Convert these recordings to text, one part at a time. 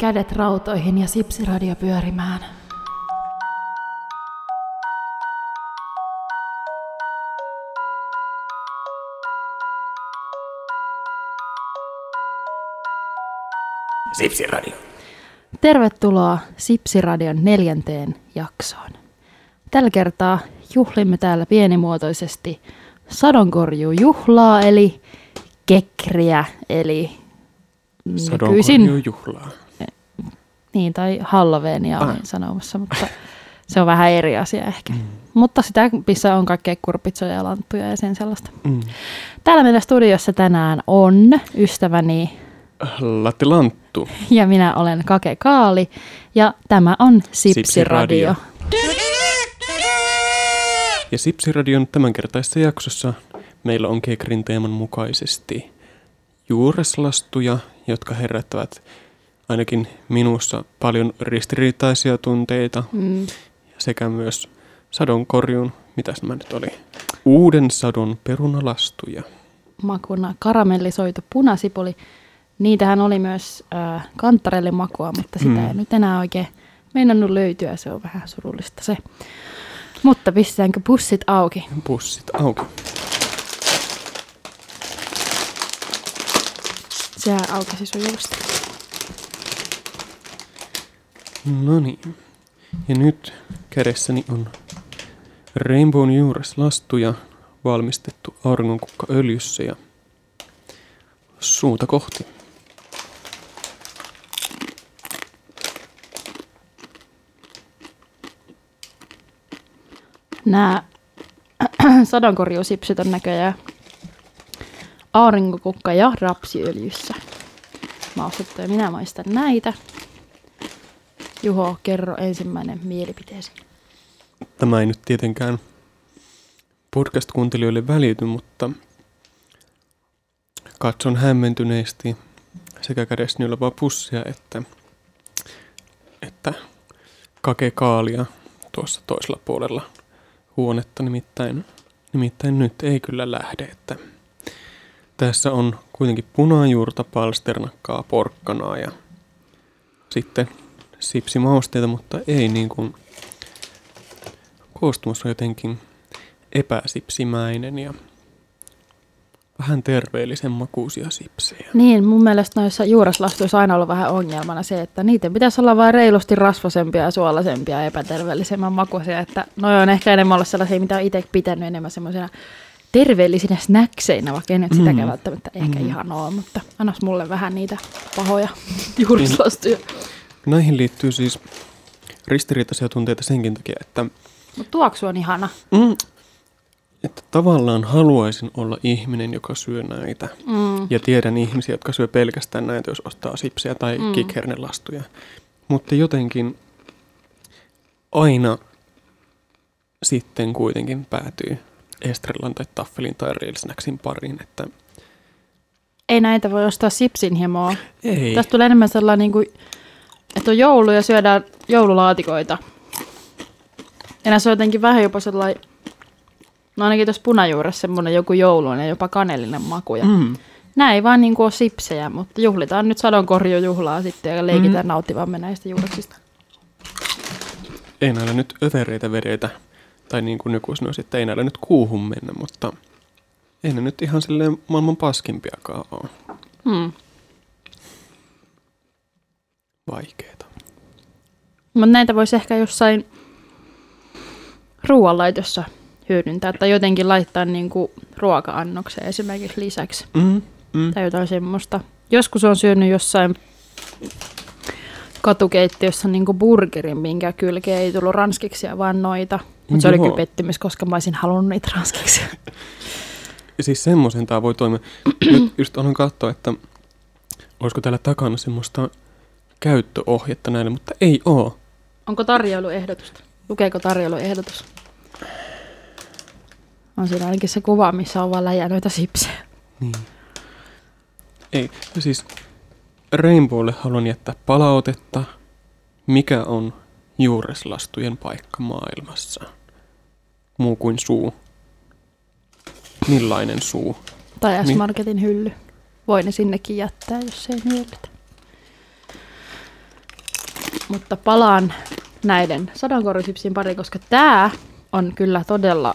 Kädet rautoihin ja sipsiradio pyörimään. Sipsiradio. Tervetuloa Sipsiradion neljänteen jaksoon. Tällä kertaa juhlimme täällä pienimuotoisesti sadonkorjuujuhlaa, eli kekriä, eli nykyisin, Sadonkorjuujuhlaa. Niin, tai Halloweenia Ah. olin sanomassa, mutta se on vähän eri asia ehkä. Mm. Mutta sitä, missä on kaikkea kurpitsoja ja lanttuja ja sen sellaista. Mm. Täällä meillä studiossa tänään on ystäväni Latte Lanttu. ja minä olen Kake Kaali ja tämä on Sipsiradio. Sipsiradio. Ja Sipsiradion tämänkertaisessa jaksossa meillä on Kekrin teeman mukaisesti juureslastuja, jotka herättävät ainakin minussa paljon ristiriitaisia tunteita Mm. sekä myös sadonkorjuun, mitäs nämä nyt oli, uuden sadon perunalastuja. makuna karamellisoitu punasipuli. Niitähän oli myös äh, kantarellimakua, mutta sitä Mm. ei nyt enää oikein meinannut löytyä. Se on vähän surullista se. Mutta pistetäänkö pussit auki? Pussit auki. Sehän aukesi sujuvasti. No niin. Ja nyt kädessäni on Rainbown juureslastuja valmistettu auringonkukkaöljyssä ja suuta kohti. Nämä sadonkorjuusipsit on näköjään aurinkokukka ja rapsiöljyssä. Maustettu ja minä maistan näitä. Juho, kerro ensimmäinen mielipiteesi. Tämä ei nyt tietenkään podcast-kuuntelijoille välity, mutta katson hämmentyneesti sekä kädessäni olevaa pussia että, että kakekaalia tuossa toisella puolella huonetta. Nimittäin, nimittäin nyt ei kyllä lähde, että tässä on kuitenkin punajuurta, palsternakkaa, porkkanaa ja sitten sipsimausteita, mutta ei niin kuin koostumus on jotenkin epäsipsimäinen ja vähän terveellisen makuisia sipsejä. Niin, mun mielestä noissa juuraslastuissa aina ollut vähän ongelmana se, että niiden pitäisi olla vain reilusti rasvasempia ja suolaisempia ja epäterveellisemmän makuisia. Että noi on ehkä enemmän ollut sellaisia, mitä on itse pitänyt enemmän semmoisena terveellisinä snackseinä, vaikka ei nyt sitäkään Mm. välttämättä ehkä Mm. ihan ole, mutta annas mulle vähän niitä pahoja juuraslastuja. Näihin liittyy siis ristiriitaisia tunteita senkin takia, että, Mutta tuoksu on ihana. mm, että tavallaan haluaisin olla ihminen, joka syö näitä. Mm. Ja tiedän ihmisiä, jotka syö pelkästään näitä, jos ostaa sipsejä tai Mm. kikhernelastuja. Mutta jotenkin aina sitten kuitenkin päätyy Estrellan tai Taffelin tai Real Snacksin pariin, että Ei näitä voi ostaa sipsin hiemoa. ei. Tästä tulee enemmän sellainen, niin kuin, että on joulu ja syödään joululaatikoita. Ja näissä on jotenkin vähän jopa sellainen, no ainakin tuossa punajuuressa semmoinen joku jouluinen ja jopa kanellinen maku. Ja Mm. Nämä ei vaan niin kuin ole sipsejä, mutta juhlitaan nyt sadonkorjujuhlaa sitten ja leikitään Mm. nauttivamme näistä juureksista. Ei näillä nyt övereitä vedetä, tai niin kuin joku sanoisi, että ei näillä nyt kuuhun mennä, mutta ei ne nyt ihan silleen maailman paskimpiakaan ole. Hmm. Vaikeeta. Mutta näitä voisi ehkä jossain ruoanlaitossa hyödyntää tai jotenkin laittaa niin kuin ruoka-annokseen esimerkiksi lisäksi. Mm. Mm. tai jotain semmoista. Joskus on syönyt jossain katukeittiössä niin burgerin, minkä kylkeen ei tullut ranskiksia, vaan noita. Mutta se oli kyllä pettymys, koska mä olisin halunnut niitä ranskiksia. Siis semmoisen tämä voi toimia. Nyt just katsoa, että olisiko täällä takana semmoista käyttöohjetta näille, mutta ei oo. Onko tarjoiluehdotusta? Lukeeko tarjoiluehdotus? On siinä ainakin se kuva, missä on vaan läjä noita sipsejä. Niin. Ei. Ja siis Rainbowlle haluan jättää palautetta, mikä on juureslastujen paikka maailmassa. Muu kuin suu. Millainen suu? Tai. S-Marketin hylly. Voi ne sinnekin jättää, jos ei miellytä. Mutta palaan näiden sadonkorjusipsin pari, koska tämä on kyllä todella...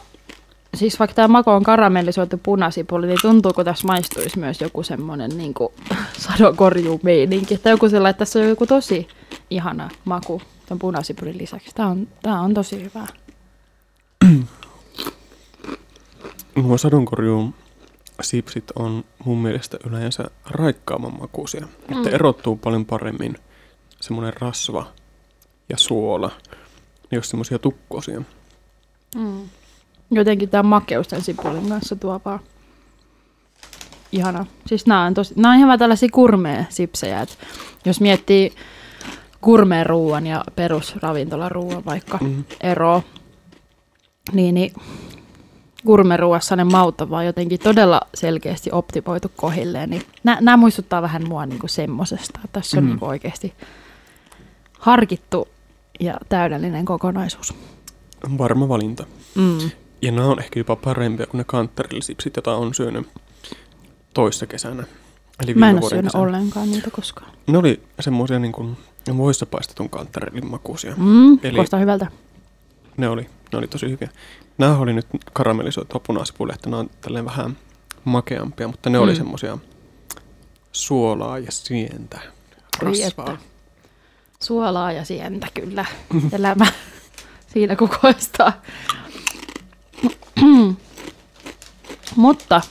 Siis vaikka tämä mako on karamellisoitu punasipuli, niin tuntuuko tässä maistuisi myös joku semmoinen niin sadonkorjumeininki. Tai joku sellainen, että tässä on joku tosi ihana maku tämän punasipulin lisäksi. Tämä on, tämä on tosi hyvää. Nuo sadonkorjuun sipsit on mun mielestä yleensä raikkaamman makuisia. Mm. Että erottuu paljon paremmin semmoinen rasva ja suola, jos semmoisia tukkosia. Mm. Jotenkin tämä makeus tämän sipulin kanssa tuo vaan ihana. Siis nämä on, tosi, nämä on ihan tällaisia kurmea-sipsejä. Et jos miettii kurmeen ruuan ja perusravintolaruuan vaikka mm. ero, niin, niin gurmeruuassa ne maut on vaan jotenkin todella selkeästi optimoitu kohilleen. Niin nämä muistuttaa vähän mua niinku semmosesta. Tässä on mm. niinku oikeasti harkittu ja täydellinen kokonaisuus. Varma valinta. Mm. Ja nämä on ehkä jopa parempia kuin ne kantterillisipsit, joita on syönyt toissa kesänä. Eli Mä en ole syönyt kesänä. ollenkaan niitä koskaan. Ne oli semmoisia niin kuin voissa paistetun kantterillin makuisia. Mm, Eli hyvältä. Ne oli, ne oli tosi hyviä. Nämä oli nyt karamellisoitu punaisipuli, että ne on tälleen vähän makeampia, mutta ne mm. oli semmoisia suolaa ja sientä, rasvaa. Suolaa ja sientä kyllä, elämä siinä kukoistaa. mutta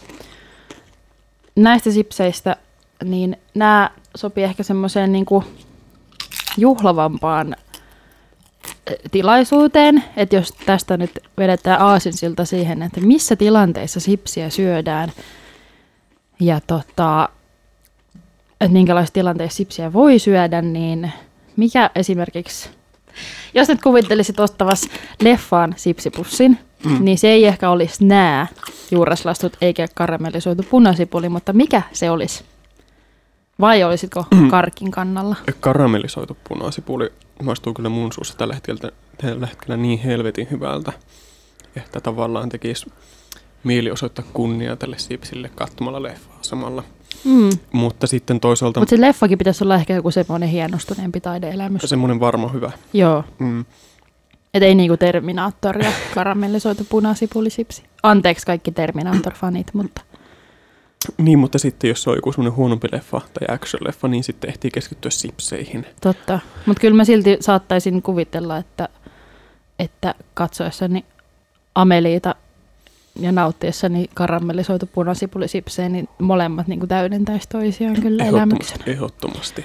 näistä sipseistä, niin nämä sopii ehkä semmoiseen niin juhlavampaan tilaisuuteen, että jos tästä nyt vedetään aasinsilta siihen, että missä tilanteissa sipsiä syödään ja tota, että minkälaisissa tilanteissa sipsiä voi syödä, niin mikä esimerkiksi, jos nyt kuvittelisit ottavas leffaan sipsipussin, mm. niin se ei ehkä olisi nää juureslastut eikä karamellisoitu punasipuli, mutta mikä se olisi? Vai olisitko mm. karkin kannalla? Karamellisoitu punasipuli maistuu kyllä mun suussa tällä hetkellä, tällä hetkellä niin helvetin hyvältä, että tavallaan tekisi mieli osoittaa kunnia tälle sipsille katsomalla leffaa samalla. Mm. Mutta sitten toisaalta... Mutta se leffakin pitäisi olla ehkä joku semmoinen hienostuneempi taideelämys. Semmoinen varma hyvä. Joo. Mm. Et ei niinku Terminaattor ja karamellisoitu punasipulisipsi. Anteeksi kaikki Terminaattor-fanit, mutta... Niin, mutta sitten jos se on joku semmoinen huonompi leffa tai action-leffa, niin sitten ehtii keskittyä sipseihin. Totta, mutta kyllä mä silti saattaisin kuvitella, että, että katsoessani Ameliita ja nauttiessani karamellisoitu punasipulisipsejä, niin molemmat niin täydentäisi toisiaan kyllä elämyksenä. Ehdottomasti.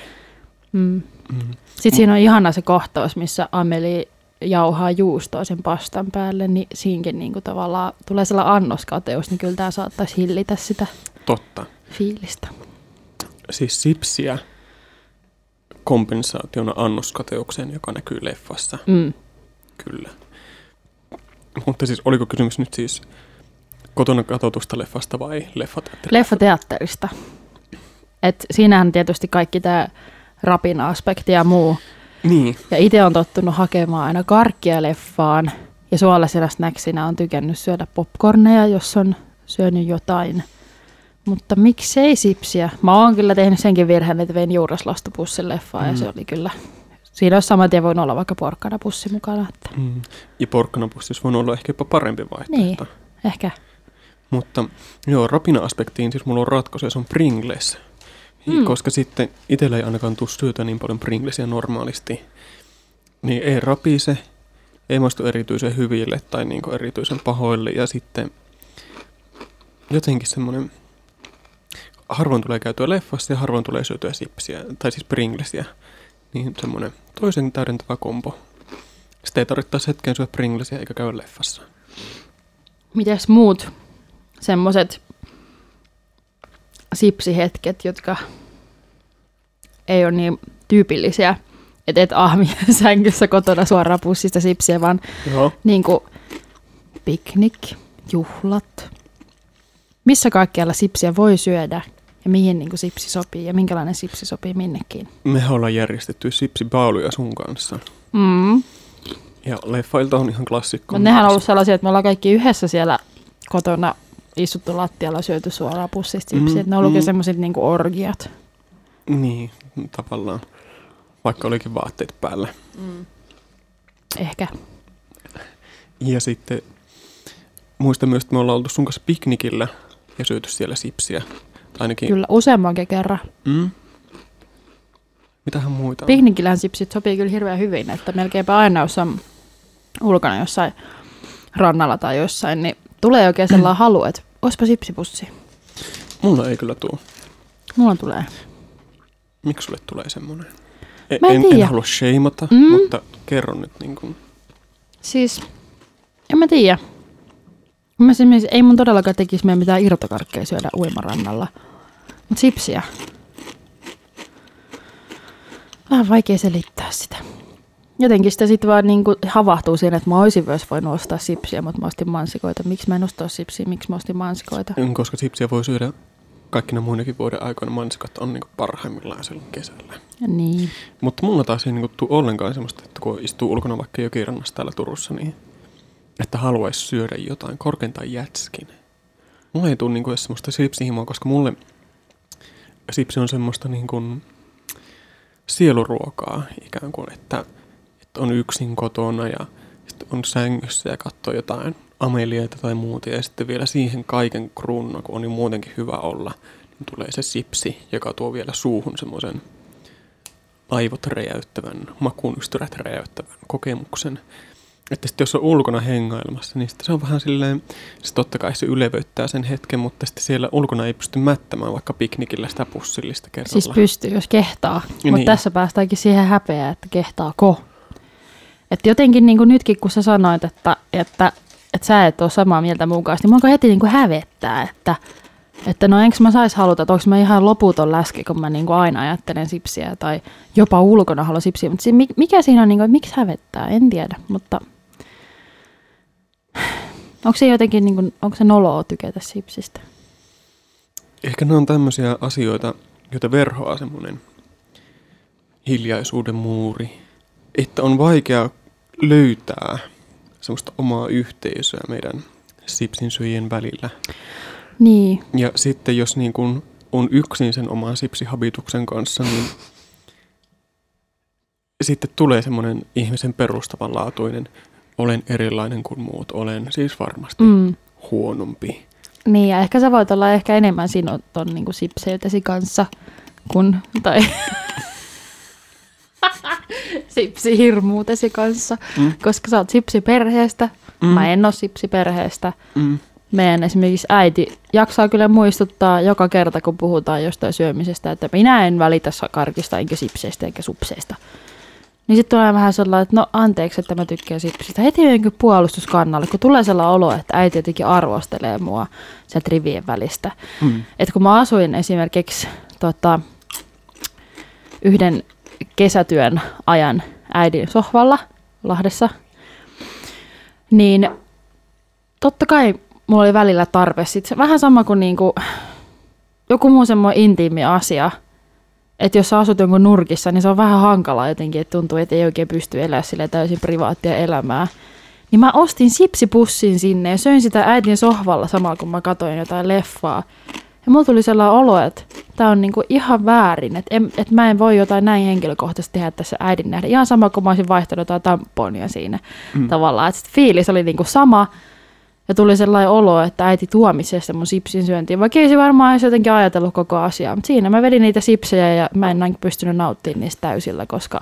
Mm. Mm. Sitten siinä on ihana se kohtaus, missä Ameli jauhaa juustoa sen pastan päälle, niin siinkin niin kuin tavallaan tulee sellainen annoskateus, niin kyllä tämä saattaisi hillitä sitä Totta. fiilistä. Siis sipsiä kompensaationa annoskateukseen, joka näkyy leffassa. Mm. Kyllä. Mutta siis oliko kysymys nyt siis kotona katsotusta leffasta vai leffateatterista? Leffateatterista. Et siinähän tietysti kaikki tämä rapina-aspekti ja muu. Niin. Ja itse on tottunut hakemaan aina karkkia leffaan. Ja suolaisena snacksina on tykännyt syödä popcorneja, jos on syönyt jotain – mutta miksei sipsiä? Mä oon kyllä tehnyt senkin virheen, että vein juuraslastupussin leffaan mm. ja se mm. oli kyllä... Siinä olisi saman tien voinut olla vaikka porkkanapussi mukana. Että. Mm. Ja porkkanapussissa voi olla ehkä jopa parempi vaihtoehto. Niin, ehkä. Mutta joo, rapina-aspektiin siis mulla on ratkaisu ja se on Pringles. Mm. Koska sitten itsellä ei ainakaan tule syötä niin paljon Pringlesia normaalisti. Niin ei rapise, ei maistu erityisen hyville tai niin erityisen pahoille. Ja sitten jotenkin semmoinen harvoin tulee käytyä leffassa ja harvoin tulee syötyä sipsiä, tai siis Pringlesia. Niin semmoinen toisen täydentävä kombo. Sitten ei tarvittaisi hetken syödä Pringlesia eikä käydä leffassa. Mitäs muut semmoiset sipsihetket, jotka ei ole niin tyypillisiä, että et ahmi sängyssä kotona suoraan pussista sipsiä, vaan Joo. niin kuin piknik, juhlat. Missä kaikkialla sipsiä voi syödä ja mihin niin kuin sipsi sopii ja minkälainen sipsi sopii minnekin. Me ollaan järjestetty sipsibauluja sun kanssa. Mm. Ja leffailta on ihan klassikko. Mutta nehän on ollut sellaisia, että me ollaan kaikki yhdessä siellä kotona istuttu lattialla syöty suoraan pussista. Mm, ne on ollut mm. semmoiset niin orgiat. Niin, tavallaan. vaikka olikin vaatteet päällä. Ehkä. Ja sitten muistan myös, että me ollaan oltu sun kanssa piknikillä ja syöty siellä sipsiä. Tai ainakin, Kyllä, useammankin kerran. Mm? Mitähän muita on? Piknikillähän sipsit sopii kyllä hirveän hyvin, että melkeinpä aina, jos on ulkona jossain rannalla tai jossain, niin tulee oikein sellainen halu, että olisipa sipsipussi. Mulla ei kyllä tuu. Mulla tulee. Miksi sulle tulee semmoinen? En, Mä en en, en halua sheimata, Mm. mutta kerron nyt niin kuin, Siis, en mä tiedä. Mä esimerkiksi, ei mun todellakaan tekisi meidän mitään irtokarkkeja syödä uimarannalla. Mutta sipsiä. Vähän vaikea selittää sitä. Jotenkin sitä sitten vaan niinku havahtuu siihen, että mä olisin myös voinut ostaa sipsiä, mutta mä ostin mansikoita. Miksi mä en ostaa sipsiä, miksi mä ostin mansikoita? koska sipsiä voi syödä kaikkina muinakin vuoden aikoina. Mansikat on niin kuin parhaimmillaan silloin kesällä. Niin. Mutta mulla taas ei niin tuu ollenkaan semmoista, että kun istuu ulkona vaikka jokirannassa täällä Turussa, niin että haluaisi syödä jotain, korkeintaan jätskin. Mulla ei tule niin edes semmoista sipsihimoa, koska mulle sipsi on semmoista niin kuin sieluruokaa ikään kuin, että, että on yksin kotona ja sitten on sängyssä ja katsoo jotain ameliaita tai muuta ja sitten vielä siihen kaiken kruununa, kun on jo muutenkin hyvä olla, niin tulee se sipsi, joka tuo vielä suuhun semmoisen aivot räjäyttävän, makuunystyrät räjäyttävän kokemuksen. Että sitten jos on ulkona hengailmassa, niin sitten se on vähän silleen, se totta kai se ylevöittää sen hetken, mutta sitten siellä ulkona ei pysty mättämään vaikka piknikillä sitä pussillista kerralla. Siis pystyy, jos kehtaa. Mutta Niin. tässä päästäänkin siihen häpeään, että kehtaako. Että jotenkin niin kuin nytkin, kun sä sanoit, että, että, että sä et ole samaa mieltä kanssa, niin mua heti niin kuin hävettää, että, että no enkö mä sais haluta, että onko mä ihan loputon läski, kun mä niin kuin aina ajattelen sipsiä tai jopa ulkona haluan sipsiä. Mutta mikä siinä on, niin kuin, että miksi hävettää, en tiedä, mutta onko se jotenkin, niin kuin, onko se noloa tykätä sipsistä? Ehkä ne on tämmöisiä asioita, joita verhoaa semmoinen hiljaisuuden muuri, että on vaikea löytää semmoista omaa yhteisöä meidän sipsin syöjien välillä. Niin, Ja sitten jos niin kuin on yksin sen oman sipsihabituksen kanssa, niin sitten tulee semmoinen ihmisen perustavanlaatuinen, olen erilainen kuin muut, olen siis varmasti mm. huonompi. Niin, ja ehkä sä voit olla ehkä enemmän sinun ton niin sipseytesi kanssa kuin, tai sipsihirmuutesi kanssa, Mm. koska sä oot sipsiperheestä, Mm. mä en oo sipsiperheestä. Mm. Meidän esimerkiksi äiti jaksaa kyllä muistuttaa joka kerta, kun puhutaan jostain syömisestä, että minä en välitä karkista, enkä sipseistä, enkä supseista. Niin sitten tulee vähän sellainen, että no anteeksi, että mä tykkään sipsistä. Heti jotenkin puolustuskannalle, kun tulee sellainen olo, että äiti jotenkin arvostelee mua sieltä rivien välistä. Mm. Et kun mä asuin esimerkiksi tota, yhden kesätyön ajan äidin sohvalla Lahdessa, niin totta kai mulla oli välillä tarve. Sit se vähän sama kuin niinku, joku muu semmoinen intiimi asia, että jos sä asut jonkun nurkissa, niin se on vähän hankalaa jotenkin, että tuntuu, että ei oikein pysty elämään sille täysin privaattia elämää. Niin mä ostin sipsipussin sinne ja söin sitä äidin sohvalla samalla, kun mä katsoin jotain leffaa. Ja mulla tuli sellainen olo, että tämä on niinku ihan väärin, että, että mä en voi jotain näin henkilökohtaisesti tehdä tässä äidin nähdä. Ihan sama kuin mä olisin vaihtanut jotain tamponia siinä mm. tavallaan. Että fiilis oli niinku sama ja tuli sellainen olo, että äiti tuomitsee sitä mun sipsin syöntiin. Vaikka ei se varmaan edes jotenkin ajatellut koko asiaa. Mutta siinä mä vedin niitä sipsejä ja mä en näin pystynyt nauttimaan niistä täysillä, koska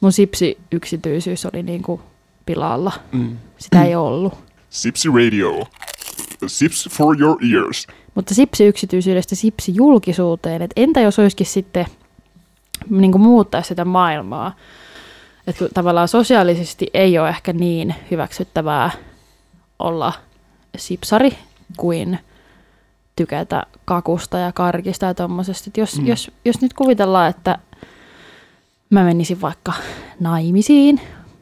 mun sipsi yksityisyys oli niinku pilalla. Mm. Sitä ei ollut. Sipsy Radio. Sips for your ears. Mutta sipsi yksityisyydestä sipsi julkisuuteen. Et entä jos olisikin sitten niin kuin muuttaa sitä maailmaa? Että kun tavallaan sosiaalisesti ei ole ehkä niin hyväksyttävää olla sipsari kuin tykätä kakusta ja karkista ja tommosesta. Et Jos, Mm. jos, jos nyt kuvitellaan, että mä menisin vaikka naimisiin,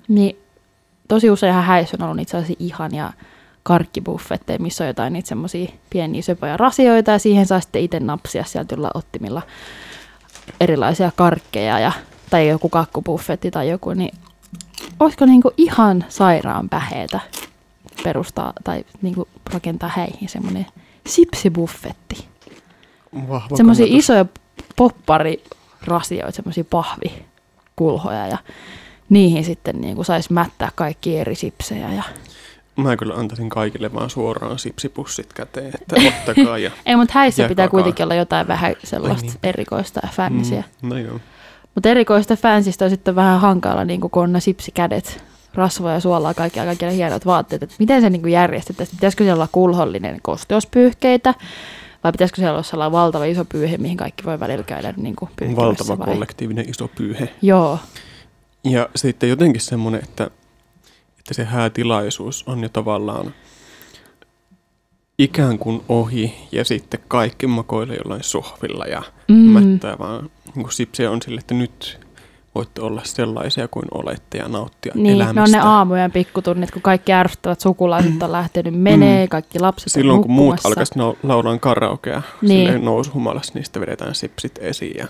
niin tosi useinhan häissä on ollut niitä sellaisia ihania karkkibuffetteja, missä on jotain niitä semmoisia pieniä söpöjä rasioita ja siihen saa sitten itse napsia sieltä jolla ottimilla erilaisia karkkeja ja, tai joku kakkubuffetti tai joku, niin olisiko niinku ihan sairaan päheetä perustaa tai niinku rakentaa häihin semmoinen sipsibuffetti. Semmoisia isoja popparirasioita, semmoisia pahvi kulhoja ja niihin sitten niin kuin saisi mättää kaikki eri sipsejä. Ja... Mä kyllä antaisin kaikille vaan suoraan sipsipussit käteen, että ottakaa ja Ei, mutta häissä pitää Jakakaa. kuitenkin olla jotain vähän sellaista niin. erikoista ja fännisiä. Mm. No joo. Mutta erikoista fansista on sitten vähän hankala, niin kun on ne sipsikädet, rasvoja, suolaa, kaikki, kaikki ne hienot vaatteet. Että miten se niin kuin järjestettäisiin? Pitäisikö siellä olla kulhollinen kosteuspyyhkeitä? Vai pitäisikö siellä olla sellainen valtava iso pyyhe, mihin kaikki voi välillä käydä niin kuin Valtava vai? kollektiivinen iso pyyhe. Joo, Ja sitten jotenkin semmoinen, että, että se häätilaisuus on jo tavallaan ikään kuin ohi ja sitten kaikki makoilee jollain sohvilla ja Mm. mm. mättää vaan niin kuin sipsiä on sille, että nyt voitte olla sellaisia kuin olette ja nauttia niin, elämästä. ne on ne aamujen pikkutunnit, kun kaikki ärsyttävät sukulaiset on lähtenyt menee, Mm. kaikki lapset Silloin kun muut nukkumassa. alkaisi nau- laulaa karaokea, Niin. niin. nousuhumalassa, niistä vedetään sipsit esiin ja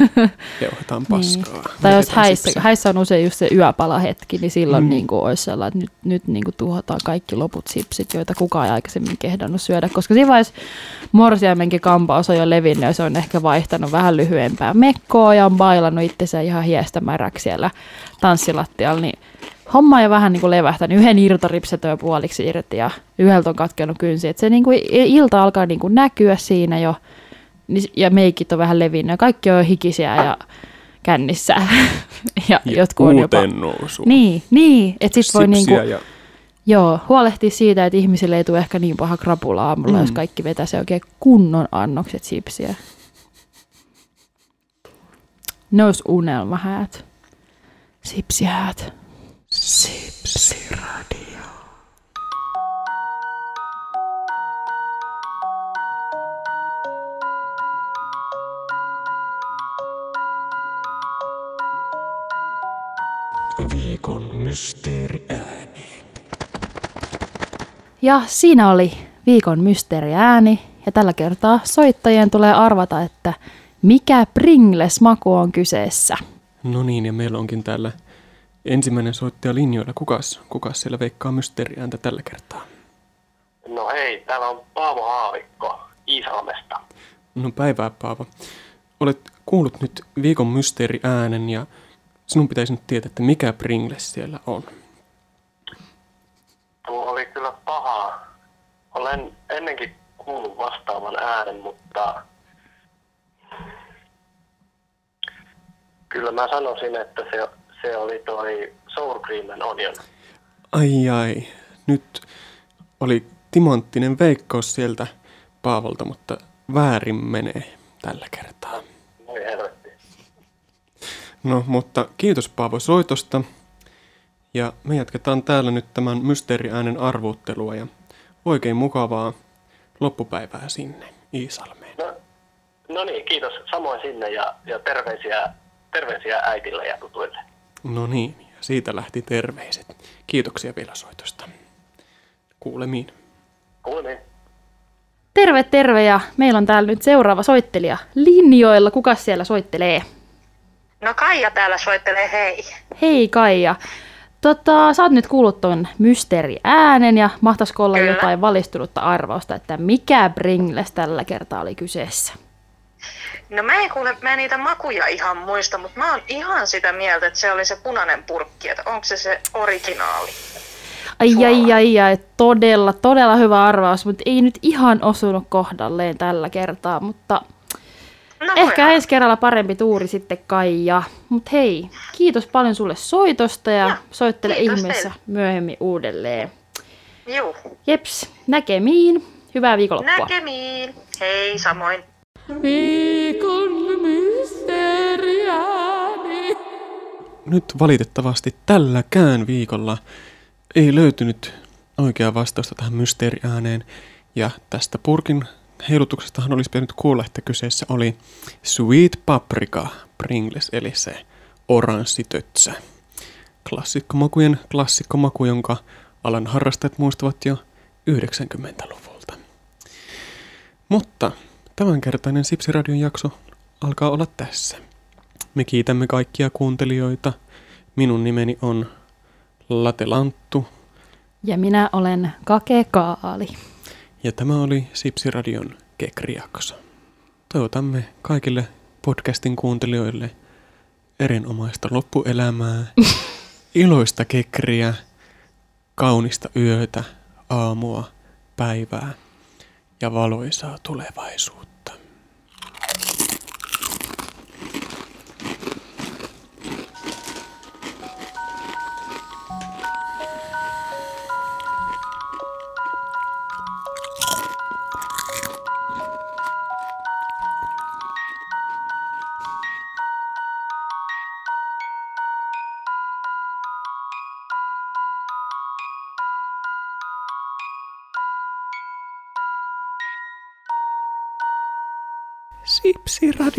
jauhetaan paskaa. Niin. Tai jos häissä, häissä on usein just se yöpalahetki, niin silloin mm. Niin kuin olisi sellainen, että nyt, nyt niin kuin tuhotaan kaikki loput sipsit, joita kukaan ei aikaisemmin kehdannut syödä. Koska siinä vaiheessa morsiamenkin kampaus on jo levinnyt ja se on ehkä vaihtanut vähän lyhyempää mekkoa ja on bailannut itsensä ihan hiestämäräksi siellä tanssilattialla, niin homma jo vähän niin kuin levähtänyt. Yhden irtoripset on jo puoliksi irti ja yhdeltä on katkenut kynsi. Et se niin kuin ilta alkaa niin kuin näkyä siinä jo ja meikit on vähän levinnyt ja kaikki on hikisiä ja kännissä. ja, Ja jotkut on jopa... nousuun. Niin, niin että sit voi niinku, ja joo, huolehtia siitä, että ihmisille ei tule ehkä niin paha krapula aamulla, mm. jos kaikki vetäisi oikein kunnon annokset sipsiä. Nous unelmahäät. Sipsihäät. Sipsiradio. Viikon mysteeriääni. Ja siinä oli viikon mysteeriääni. Ja tällä kertaa soittajien tulee arvata, että mikä Pringles-maku on kyseessä. No niin, ja meillä onkin täällä ensimmäinen soittaja linjoilla. Kukas, kukas siellä veikkaa mysteeriääntä tällä kertaa? No hei, täällä on Paavo Haavikko Iisalmesta. No päivää Paavo. Olet kuullut nyt viikon mysteeriäänen ja sinun pitäisi nyt tietää, että mikä Pringles siellä on. Tuo oli kyllä paha. Olen ennenkin kuullut vastaavan äänen, mutta kyllä mä sanoisin, että se, se oli toi sour cream and onion. Ai ai, nyt oli timanttinen veikkaus sieltä Paavolta, mutta väärin menee tällä kertaa. Voi helvetti. No, mutta kiitos Paavo soitosta. Ja me jatketaan täällä nyt tämän mysteeriäänen arvuuttelua ja oikein mukavaa loppupäivää sinne Iisalmeen. No, no niin, kiitos samoin sinne ja, ja terveisiä, terveisiä äitille ja tutuille. No niin, ja siitä lähti terveiset. Kiitoksia vielä soitosta. Kuulemiin. Kuulemiin. Terve, terve ja meillä on täällä nyt seuraava soittelija linjoilla. Kuka siellä soittelee? No Kaija täällä soittelee hei. Hei Kaija. Tota, sä oot nyt kuullut ton mysteeriäänen ja mahtaisiko olla Kyllä. jotain valistunutta arvausta, että mikä Pringles tällä kertaa oli kyseessä? No mä en kuule, mä en niitä makuja ihan muista, mutta mä oon ihan sitä mieltä, että se oli se punainen purkki, että onko se se originaali. Ai, ai, ai, ai, todella, todella hyvä arvaus, mutta ei nyt ihan osunut kohdalleen tällä kertaa, mutta No ehkä voidaan. ensi kerralla parempi tuuri sitten Kaija. Mutta hei, kiitos paljon sulle soitosta ja Joo, viimeessä kiitos ihmeessä teille. myöhemmin uudelleen. Juu, Jeps, näkemiin. Hyvää viikonloppua. näkemiin. Hei, samoin. Viikon mysteeriääni. Nyt valitettavasti tälläkään viikolla ei löytynyt oikeaa vastausta tähän mysteeriääneen. Ja tästä purkin heilutuksestahan olisi pitänyt kuulla, että kyseessä oli Sweet Paprika Pringles, eli se oranssitötsä. Klassikkomakujen klassikkomaku, jonka alan harrastajat muistavat jo 90-luvulta. Mutta tämänkertainen Sipsiradion jakso alkaa olla tässä. Me kiitämme kaikkia kuuntelijoita. Minun nimeni on Late Lanttu Ja minä olen Kake Kaali. Ja tämä oli Sipsiradion Kekrijakso. Toivotamme kaikille podcastin kuuntelijoille erinomaista loppuelämää, iloista kekriä, kaunista yötä, aamua, päivää ja valoisaa tulevaisuutta. Sipsiradio.